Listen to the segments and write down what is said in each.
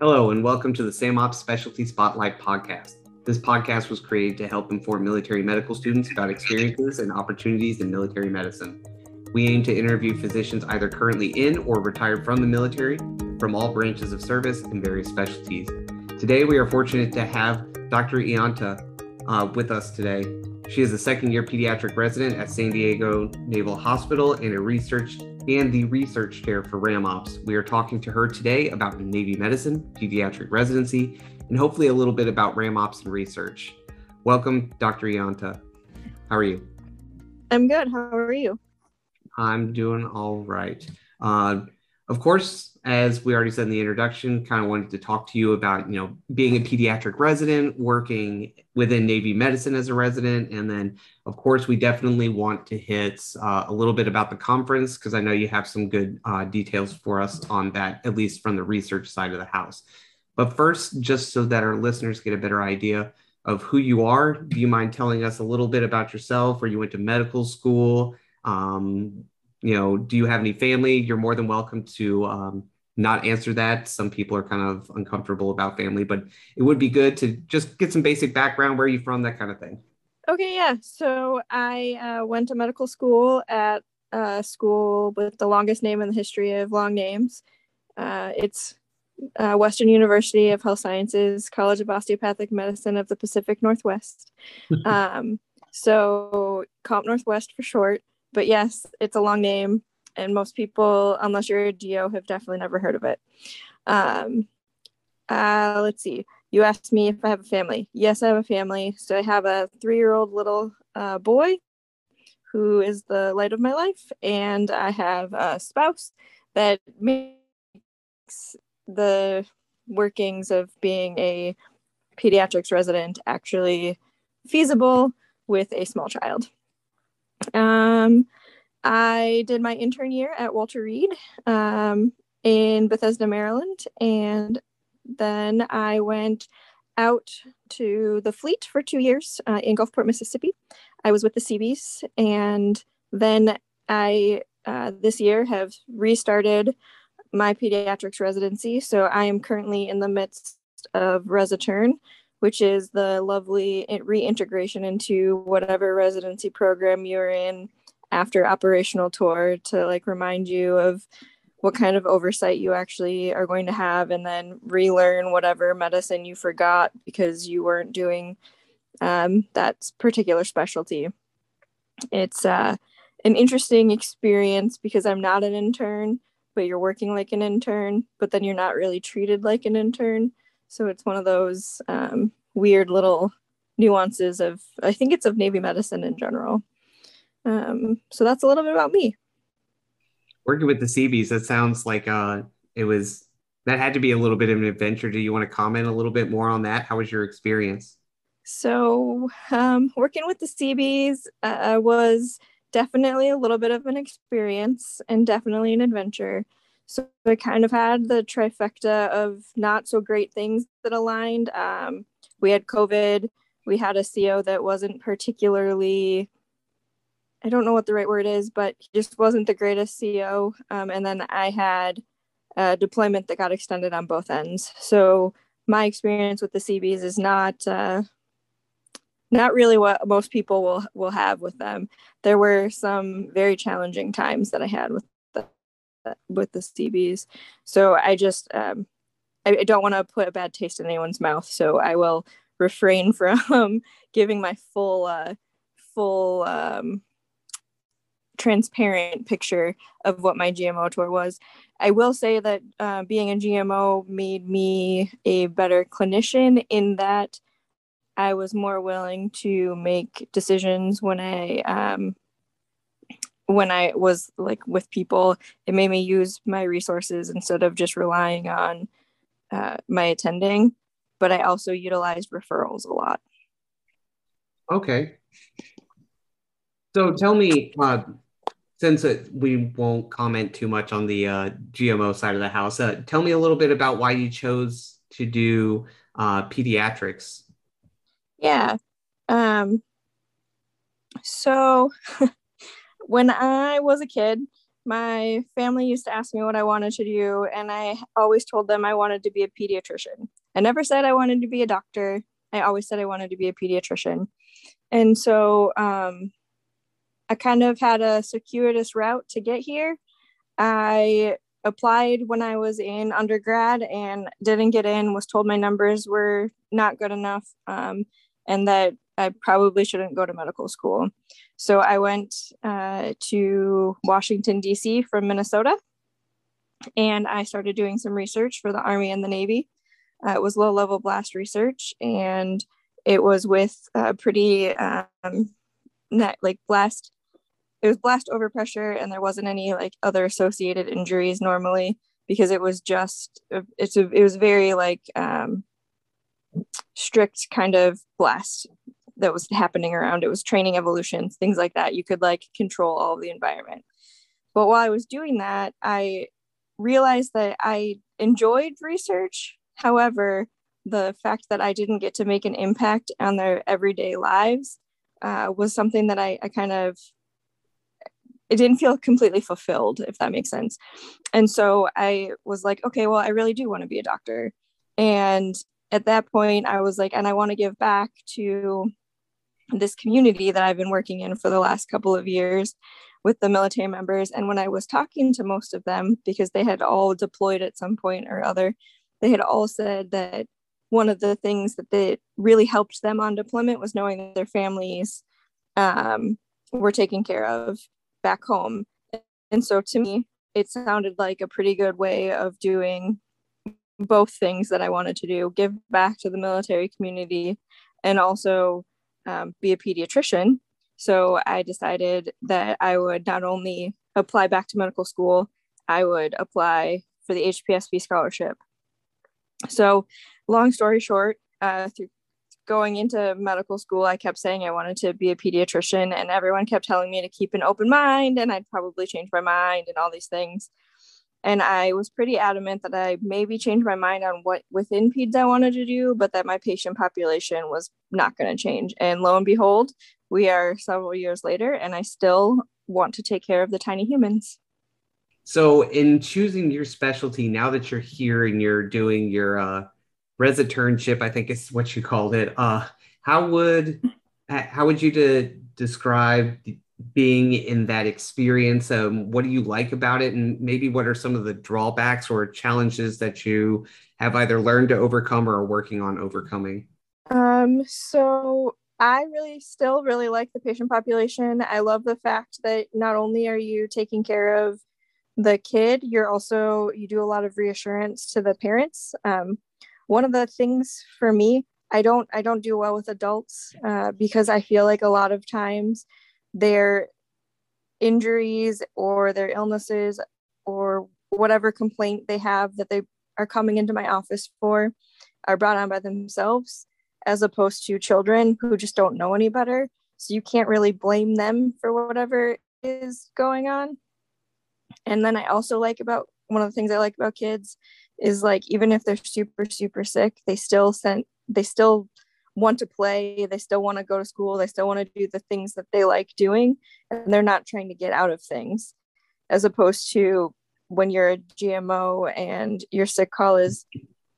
Hello, and welcome to the SAMOP Specialty Spotlight podcast. This podcast was created to help inform military medical students about experiences and opportunities in military medicine. We aim to interview physicians either currently in or retired from the military from all branches of service and various specialties. Today, we are fortunate to have Dr. Ianta uh, with us today. She is a second year pediatric resident at San Diego Naval Hospital and a research and the research chair for RAMOPS. We are talking to her today about Navy medicine, pediatric residency, and hopefully a little bit about RAMOPS and research. Welcome, Dr. Ianta. How are you? I'm good. How are you? I'm doing all right. Uh, of course, as we already said in the introduction, kind of wanted to talk to you about, you know, being a pediatric resident, working within Navy medicine as a resident, and then, of course, we definitely want to hit uh, a little bit about the conference because I know you have some good uh, details for us on that, at least from the research side of the house. But first, just so that our listeners get a better idea of who you are, do you mind telling us a little bit about yourself, where you went to medical school? Um, you know, do you have any family? You're more than welcome to um, not answer that. Some people are kind of uncomfortable about family, but it would be good to just get some basic background. Where are you from? That kind of thing. Okay, yeah. So I uh, went to medical school at a school with the longest name in the history of long names. Uh, it's uh, Western University of Health Sciences, College of Osteopathic Medicine of the Pacific Northwest. um, so COMP Northwest for short but yes, it's a long name, and most people, unless you're a DO, have definitely never heard of it. Um, uh, let's see. You asked me if I have a family. Yes, I have a family. So I have a three-year-old little uh, boy who is the light of my life, and I have a spouse that makes the workings of being a pediatrics resident actually feasible with a small child. Um, I did my intern year at Walter Reed um, in Bethesda, Maryland, and then I went out to the fleet for two years uh, in Gulfport, Mississippi. I was with the Seabees, and then I uh, this year have restarted my pediatrics residency. So I am currently in the midst of Resiturn, which is the lovely reintegration into whatever residency program you're in after operational tour to like remind you of what kind of oversight you actually are going to have and then relearn whatever medicine you forgot because you weren't doing um, that particular specialty. It's uh, an interesting experience because i'm not an intern but you're working like an intern but then you're not really treated like an intern so it's one of those um, weird little nuances of, I think it's of Navy medicine in general. Um, so that's a little bit about me. Working with the Seabees, that sounds like uh, it was, that had to be a little bit of an adventure. Do you want to comment a little bit more on that? How was your experience? So, um, working with the Seabees uh, was definitely a little bit of an experience and definitely an adventure. So I kind of had the trifecta of not so great things that aligned. Um, we had COVID. We had a CO that wasn't particularly, I don't know what the right word is, but he just wasn't the greatest CO. Um, and then I had a deployment that got extended on both ends. So my experience with the Seabees is not uh, not really what most people will will have with them. There were some very challenging times that I had with with the Seabees. So I just um, I, I don't want to put a bad taste in anyone's mouth. So I will refrain from giving my full uh, full um, transparent picture of what my GMO tour was. I will say that uh, being a GMO made me a better clinician in that I was more willing to make decisions when I um, when I was like with people, it made me use my resources instead of just relying on uh, my attending. But I also utilized referrals a lot. Okay. So tell me, uh, since it, we won't comment too much on the uh, GMO side of the house, uh, tell me a little bit about why you chose to do uh, pediatrics. Yeah. Um, so when I was a kid, my family used to ask me what I wanted to do, and I always told them I wanted to be a pediatrician. I never said I wanted to be a doctor. I always said I wanted to be a pediatrician. And so um, I kind of had a circuitous route to get here. I applied when I was in undergrad and didn't get in, was told my numbers were not good enough um, and that I probably shouldn't go to medical school. So I went uh, to Washington, D.C. from Minnesota, and I started doing some research for the Army and the Navy. Uh, it was low level blast research, and it was with uh, pretty um, net, like blast. It was blast overpressure, and there wasn't any like other associated injuries normally because it was just it's a, it was very like um, strict kind of blast that was happening around. It was training evolutions, things like that. You could like control all the environment. But while I was doing that, I realized that I enjoyed research. However, the fact that I didn't get to make an impact on their everyday lives uh, was something that I, I kind of it didn't feel completely fulfilled if that makes sense and so i was like okay well i really do want to be a doctor and at that point i was like and i want to give back to this community that I've been working in for the last couple of years with the military members. And when I was talking to most of them, because they had all deployed at some point or other, they had all said that one of the things that they really helped them on deployment was knowing that their families um, were taken care of back home. And so to me, it sounded like a pretty good way of doing both things that I wanted to do give back to the military community and also um, be a pediatrician. So I decided that I would not only apply back to medical school, I would apply for the HPSP scholarship. So, long story short, uh, through going into medical school, I kept saying I wanted to be a pediatrician, and everyone kept telling me to keep an open mind and I'd probably change my mind and all these things. And I was pretty adamant that I maybe changed my mind on what within PEDS I wanted to do, but that my patient population was not going to change. And lo and behold, we are several years later, and I still want to take care of the tiny humans. So, in choosing your specialty, now that you're here and you're doing your uh, residentship, I think is what you called it. Uh, how would how would you describe being in that experience um, what do you like about it? And maybe what are some of the drawbacks or challenges that you have either learned to overcome or are working on overcoming? Um, so i really still really like the patient population. I love the fact that not only are you taking care of the kid you're also you do a lot of reassurance to the parents. Um, one of the things for me i don't i don't do well with adults uh, because i feel like a lot of times their injuries or their illnesses or whatever complaint they have that they are coming into my office for are brought on by themselves as opposed to children who just don't know any better. So you can't really blame them for whatever is going on. And then i also like about one of the things i like about kids is like even if they're super super sick they still sent they still want to play they still want to go to school they still want to do the things that they like doing and they're not trying to get out of things. As opposed to when you're a gmo and your sick call is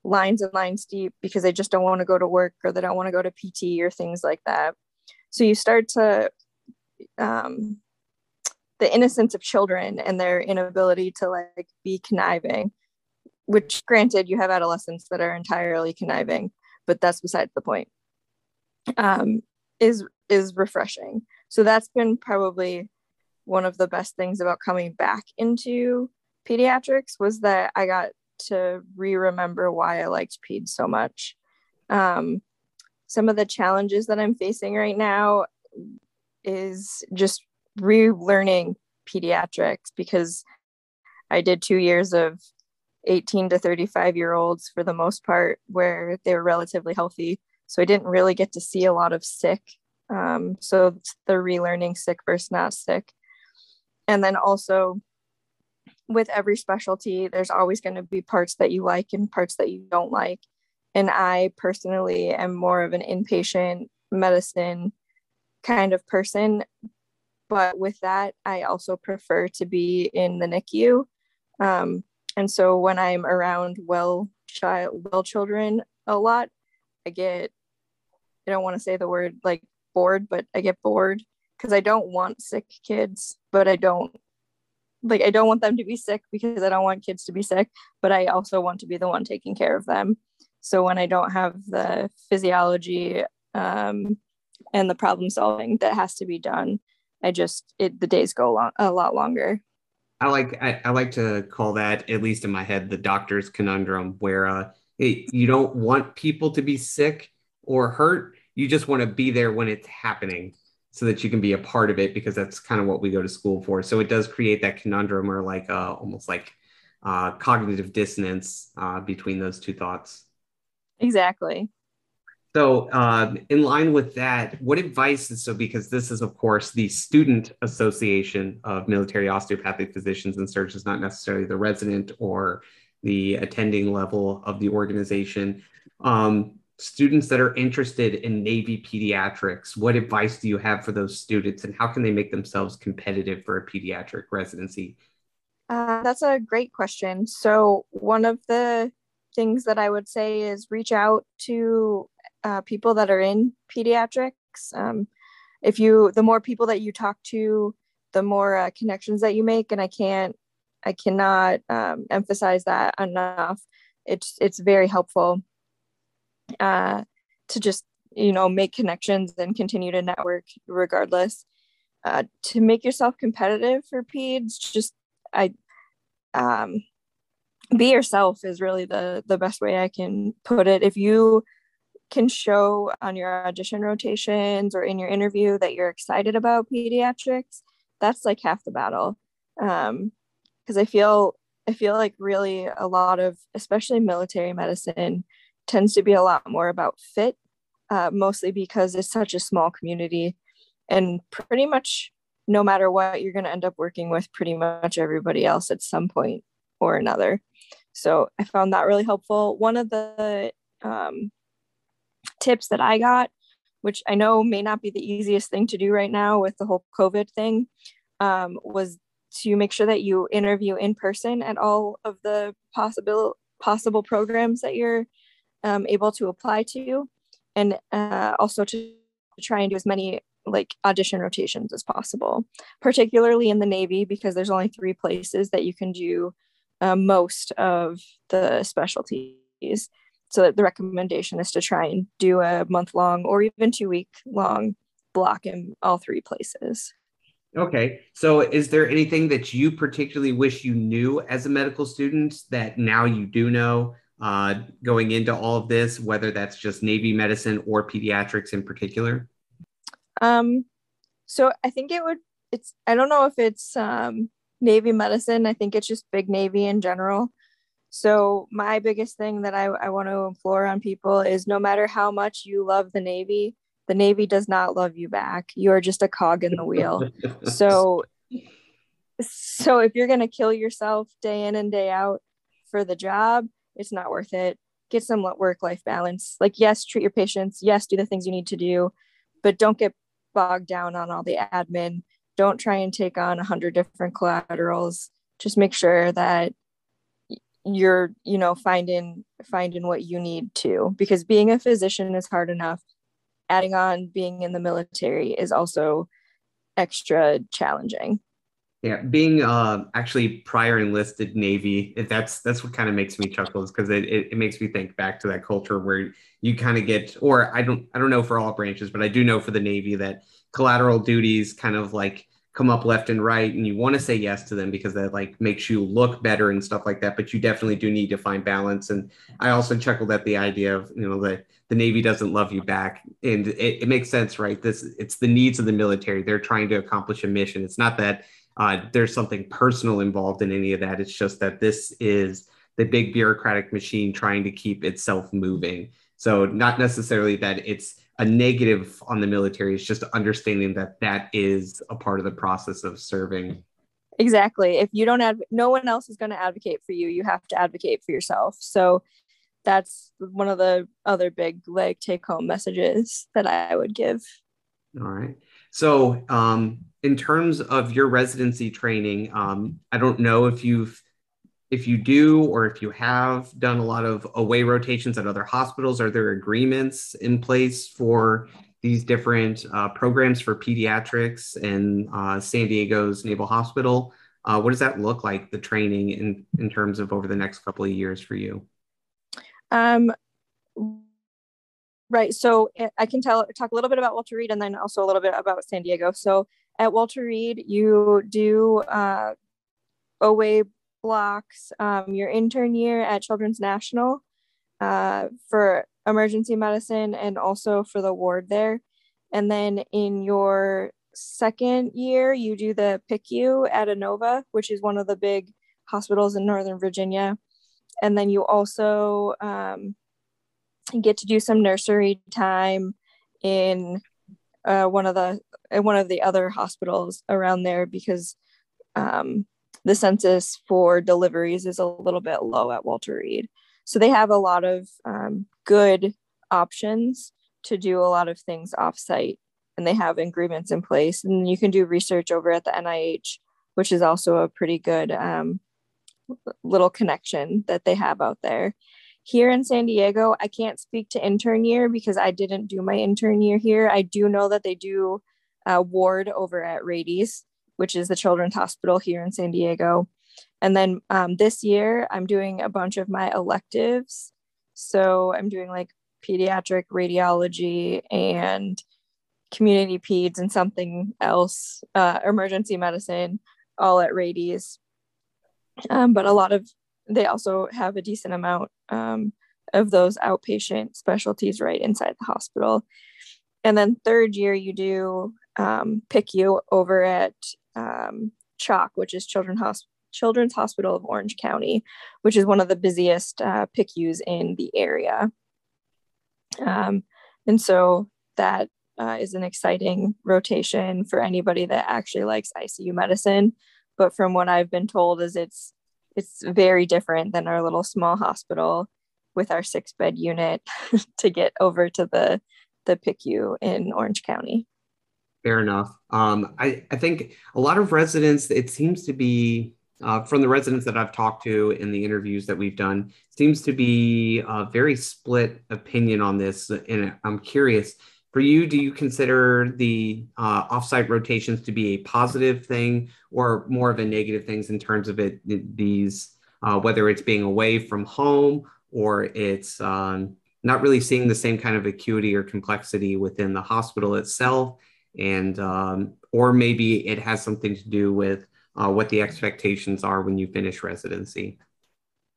lines and lines deep because they just don't want to go to work or they don't want to go to pt or things like that. So you start to um, the innocence of children and their inability to like be conniving which granted you have adolescents that are entirely conniving but that's besides the point um, is is refreshing. So that's been probably one of the best things about coming back into pediatrics was that I got to re-remember why I liked peds so much. Um, some of the challenges that I'm facing right now is just relearning pediatrics because I did two years of 18 to 35 year olds for the most part where they were relatively healthy so I didn't really get to see a lot of sick. Um, so the relearning sick versus not sick. And then also with every specialty, there's always going to be parts that you like and parts that you don't like. And I personally am more of an inpatient medicine kind of person but with that, I also prefer to be in the NICU. Um, and so when I'm around well child well children a lot, I get I don't want to say the word like bored, but I get bored because I don't want sick kids, but I don't like I don't want them to be sick because I don't want kids to be sick, but I also want to be the one taking care of them. So when I don't have the physiology um, and the problem solving that has to be done, I just it the days go long, a lot longer. I like I, I, like to call that at least in my head the doctor's conundrum, where uh, it, you don't want people to be sick or hurt. You just want to be there when it's happening so that you can be a part of it because that's kind of what we go to school for. So it does create that conundrum or like uh, almost like uh, cognitive dissonance uh, between those two thoughts. Exactly. So, uh, in line with that, what advice is so? Because this is, of course, the Student Association of Military Osteopathic Physicians and Surgeons, not necessarily the resident or the attending level of the organization. Um, students that are interested in Navy pediatrics, what advice do you have for those students and how can they make themselves competitive for a pediatric residency? Uh, that's a great question. So, one of the things that I would say is reach out to uh, people that are in pediatrics. Um, if you, the more people that you talk to, the more uh, connections that you make. And I can't, I cannot um, emphasize that enough. It's it's very helpful uh, to just you know make connections and continue to network regardless. Uh, to make yourself competitive for peds just i um, be yourself is really the the best way i can put it. If you can show on your audition rotations or in your interview that you're excited about pediatrics that's like half the battle. Um because i feel i feel like really a lot of especially military medicine tends to be a lot more about fit, uh, mostly because it's such a small community. And pretty much no matter what, you're going to end up working with pretty much everybody else at some point or another. So I found that really helpful. One of the um, tips that I got, which I know may not be the easiest thing to do right now with the whole COVID thing, um, was to make sure that you interview in person at all of the possible possible programs that you're um, able to apply to, and uh, also to try and do as many like audition rotations as possible, particularly in the Navy, because there's only three places that you can do uh, most of the specialties. So the recommendation is to try and do a month long or even two week long block in all three places. Okay. So is there anything that you particularly wish you knew as a medical student that now you do know uh, going into all of this, whether that's just Navy medicine or pediatrics in particular? Um, so I think it would, it's, I don't know if it's um, Navy medicine. I think it's just big Navy in general. So my biggest thing that I, I want to implore on people is no matter how much you love the Navy, the Navy does not love you back. You're just a cog in the wheel. so, so if you're going to kill yourself day in and day out for the job, it's not worth it. Get some work life balance. Like, yes, treat your patients. Yes, do the things you need to do, but don't get bogged down on all the admin. Don't try and take on a hundred different collaterals. Just make sure that you're, you know, finding finding what you need to. Because being a physician is hard enough. Adding on being in the military is also extra challenging. Yeah, being uh, actually prior enlisted Navy, that's that's what kind of makes me chuckle, is because it, it, it, makes me think back to that culture where you kind of get, or I don't I don't know for all branches, but I do know for the Navy that collateral duties kind of like come up left and right, and you want to say yes to them because that like makes you look better and stuff like that. But you definitely do need to find balance. And I also chuckled at the idea of you know that the Navy doesn't love you back, and it, it makes sense, right? This it's the needs of the military. They're trying to accomplish a mission. It's not that uh, there's something personal involved in any of that. It's just that this is the big bureaucratic machine trying to keep itself moving. So, not necessarily that it's a negative on the military, it's just understanding that that is a part of the process of serving. Exactly. If you don't have, no one else is going to advocate for you. You have to advocate for yourself. So, that's one of the other big like take home messages that I would give. All right. So, um, in terms of your residency training, um, I don't know if you've if you do or if you have done a lot of away rotations at other hospitals. Are there agreements in place for these different uh, programs for pediatrics in uh, San Diego's Naval Hospital? Uh, what does that look like, the training in, in terms of over the next couple of years for you? Um, right. So eh, I can tell talk a little bit about Walter Reed and then also a little bit about San Diego. So at Walter Reed, you do uh, OA blocks um, your intern year at Children's National uh, for emergency medicine and also for the ward there. And then in your second year, you do the PICU at Inova, which is one of the big hospitals in Northern Virginia. And then you also um, get to do some nursery time in uh, one of the one of the other hospitals around there because um, the census for deliveries is a little bit low at Walter Reed. So they have a lot of um, good options to do a lot of things offsite, and they have agreements in place. And you can do research over at the NIH, which is also a pretty good um, little connection that they have out there. Here in San Diego, I can't speak to intern year because I didn't do my intern year here. I do know that they do a ward over at Rady's, which is the Children's Hospital here in San Diego. And then um, this year, I'm doing a bunch of my electives. So I'm doing like pediatric radiology and community peds and something else, uh, emergency medicine, all at Rady's. Um, but a lot of, they also have a decent amount um, of those outpatient specialties right inside the hospital. And then third year, you do um, you over at um, CHOC, which is Children's Hospital Children's Hospital of Orange County, which is one of the busiest uh, PICUs in the area. Um, and so that uh, is an exciting rotation for anybody that actually likes ICU medicine. But from what I've been told, is it's it's very different than our little small hospital with our six bed unit to get over to the the PICU in Orange County. Fair enough. Um, I, I think a lot of residents, it seems to be uh, from the residents that I've talked to in the interviews that we've done, seems to be a very split opinion on this. And I'm curious for you, do you consider the uh, offsite rotations to be a positive thing or more of a negative things in terms of it, these, uh, whether it's being away from home or it's um, not really seeing the same kind of acuity or complexity within the hospital itself? And, um, or maybe it has something to do with uh, what the expectations are when you finish residency?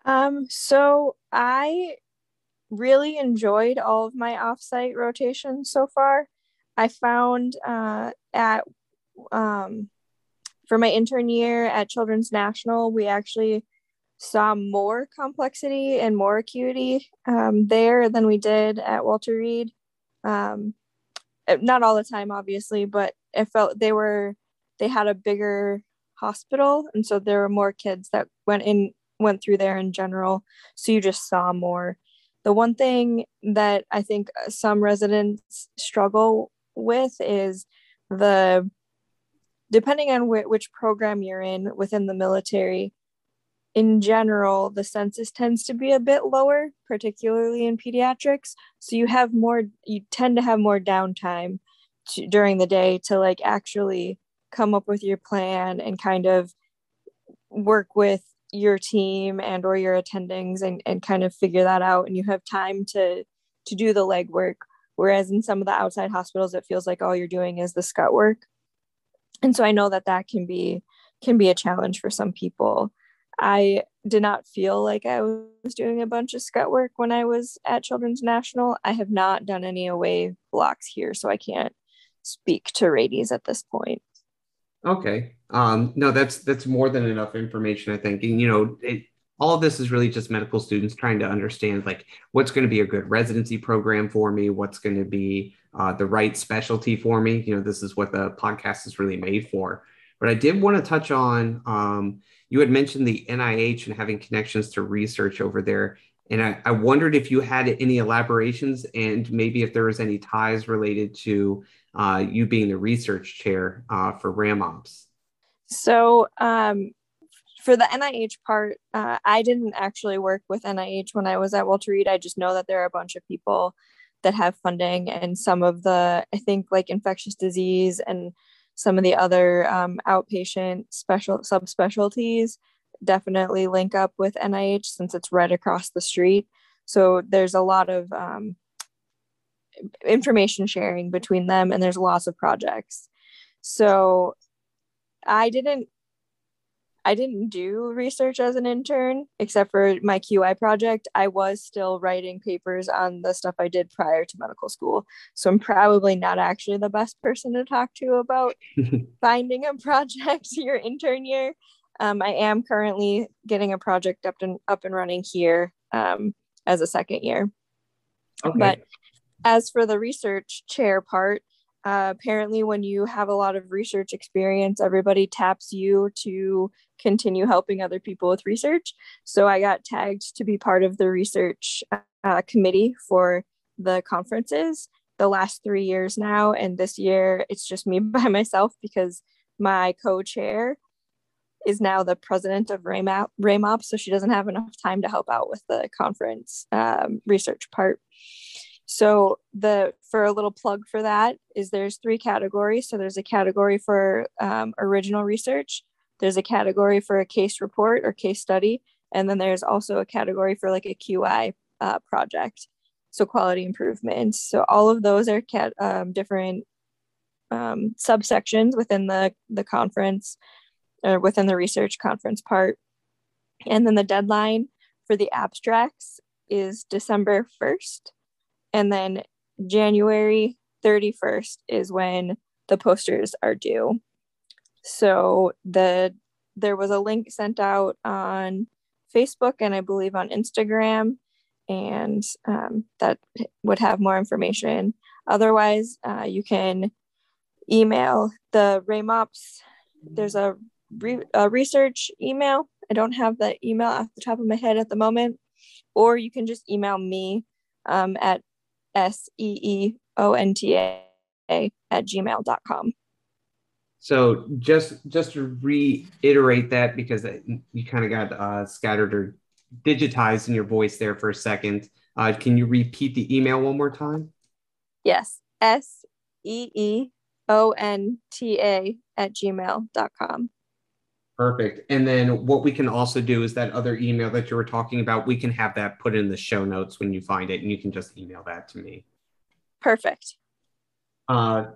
Um, so I really enjoyed all of my offsite rotations so far. I found uh, at um, for my intern year at Children's National, we actually saw more complexity and more acuity um, there than we did at Walter Reed. Um, Uh, not all the time, obviously, but it felt they were they had a bigger hospital and so there were more kids that went in went through there in general. So you just saw more. The one thing that i think some residents struggle with is the depending on wh- which program you're in within the military in general the census tends to be a bit lower particularly in pediatrics. So you have more you tend to have more downtime to, during the day to like actually come up with your plan and kind of work with your team and or your attendings and, and kind of figure that out. And you have time to to do the legwork. Whereas in some of the outside hospitals it feels like all you're doing is the scut work. And so i know that that can be can be a challenge for some people i did not feel like i was doing a bunch of scut work when i was at children's national i have not done any away blocks here so i can't speak to Rady's at this point Okay. Um, no, that's that's more than enough information, I think. And you know, it, all of this is really just medical students trying to understand like what's going to be a good residency program for me, what's going to be uh, the right specialty for me. You know, this is what the podcast is really made for. But I did want to touch on um, you had mentioned the NIH and having connections to research over there. And I, I, wondered if you had any elaborations and maybe if there was any ties related to uh, you being the research chair uh, for RAMOPS? So, um, for the NIH part, uh, I didn't actually work with NIH when I was at Walter Reed. I just know that there are a bunch of people that have funding, and some of the, I think, like infectious disease and some of the other um, outpatient special subspecialties definitely link up with NIH since it's right across the street. So there's a lot of um, information sharing between them, and there's lots of projects. So I didn't I didn't do research as an intern except for my QI project. I was still writing papers on the stuff I did prior to medical school. So I'm probably not actually the best person to talk to about finding a project your intern year. Um, I am currently getting a project up and up and running here um, as a second year. Okay. But as for the research chair part, uh, apparently, when you have a lot of research experience, everybody taps you to continue helping other people with research. So I got tagged to be part of the research uh, committee for the conferences the last three years now. And this year, it's just me by myself because my co chair is now the president of RAMOP, RAMOP, so she doesn't have enough time to help out with the conference um, research part. So the for a little plug for that is there's three categories. So there's a category for um, original research, there's a category for a case report or case study, and then there's also a category for like a QI uh, project. So quality improvements. So all of those are cat, um, different um, subsections within the the conference or within the research conference part. And then the deadline for the abstracts is December 1st. And then January 31st is when the posters are due. So the there was a link sent out on Facebook and I believe on Instagram, and um, that would have more information. Otherwise, uh, you can email the RAMOPS. There's a, re- a research email. I don't have the email off the top of my head at the moment, or you can just email me um, at S E E O N T A at gmail.com. So just just to reiterate that because you kind of got uh, scattered or digitized in your voice there for a second. Uh, can you repeat the email one more time? Yes, S E E O N T A at gmail.com. Perfect. And then what we can also do is that other email that you were talking about, we can have that put in the show notes when you find it, and you can just email that to me. Perfect. Uh,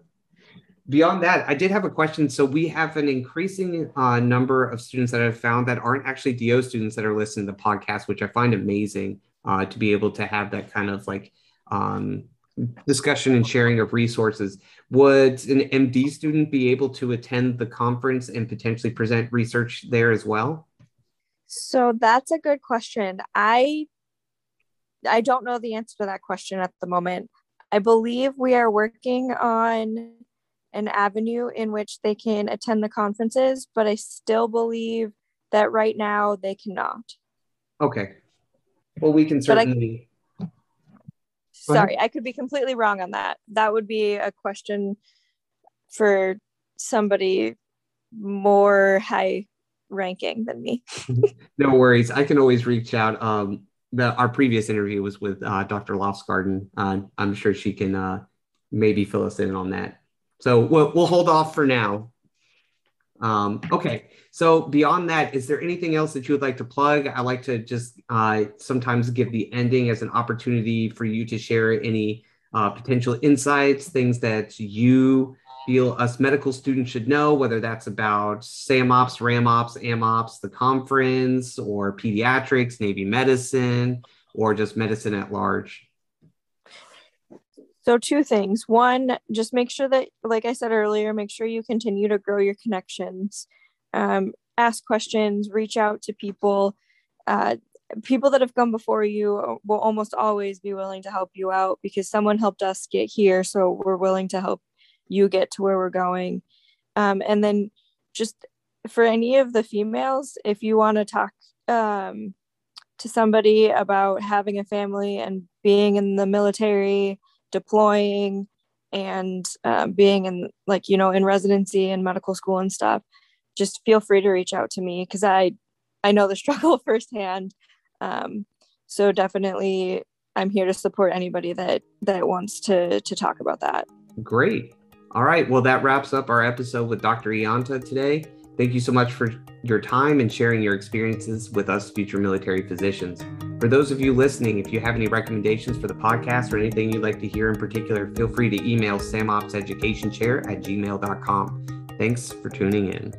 beyond that, I did have a question. So we have an increasing uh, number of students that I've found that aren't actually DO students that are listening to the podcast, which I find amazing uh, to be able to have that kind of like um, discussion and sharing of resources. Would an MD student be able to attend the conference and potentially present research there as well? So that's a good question. I I don't know the answer to that question at the moment. I believe we are working on an avenue in which they can attend the conferences, but I still believe that right now they cannot. Okay. Well, we can certainly sorry i could be completely wrong on that. That would be a question for somebody more high ranking than me. No worries. I can always reach out. Um the our previous interview was with uh, dr lofsgarden. Uh, i'm sure she can uh, maybe fill us in on that. So we'll, we'll hold off for now um, okay, so beyond that, is there anything else that you would like to plug? I like to just uh, sometimes give the ending as an opportunity for you to share any uh, potential insights, things that you feel us medical students should know, whether that's about SAMOPS, RAMOPS, AMOPS, the conference, or pediatrics, Navy medicine, or just medicine at large. So, two things. One, just make sure that, like I said earlier, make sure you continue to grow your connections, um, ask questions, reach out to people. Uh, people that have come before you will almost always be willing to help you out because someone helped us get here. So, we're willing to help you get to where we're going. Um, and then, just for any of the females, if you want to talk um, to somebody about having a family and being in the military, deploying and uh, being in like you know in residency and medical school and stuff just feel free to reach out to me because i i know the struggle firsthand. Um, so definitely i'm here to support anybody that that wants to to talk about that. Great. All right. Well that wraps up our episode with dr ianta today thank you so much for your time and sharing your experiences with us future military physicians for those of you listening, if you have any recommendations for the podcast or anything you'd like to hear in particular, feel free to email samopseducationchair at gmail.com. Thanks for tuning in.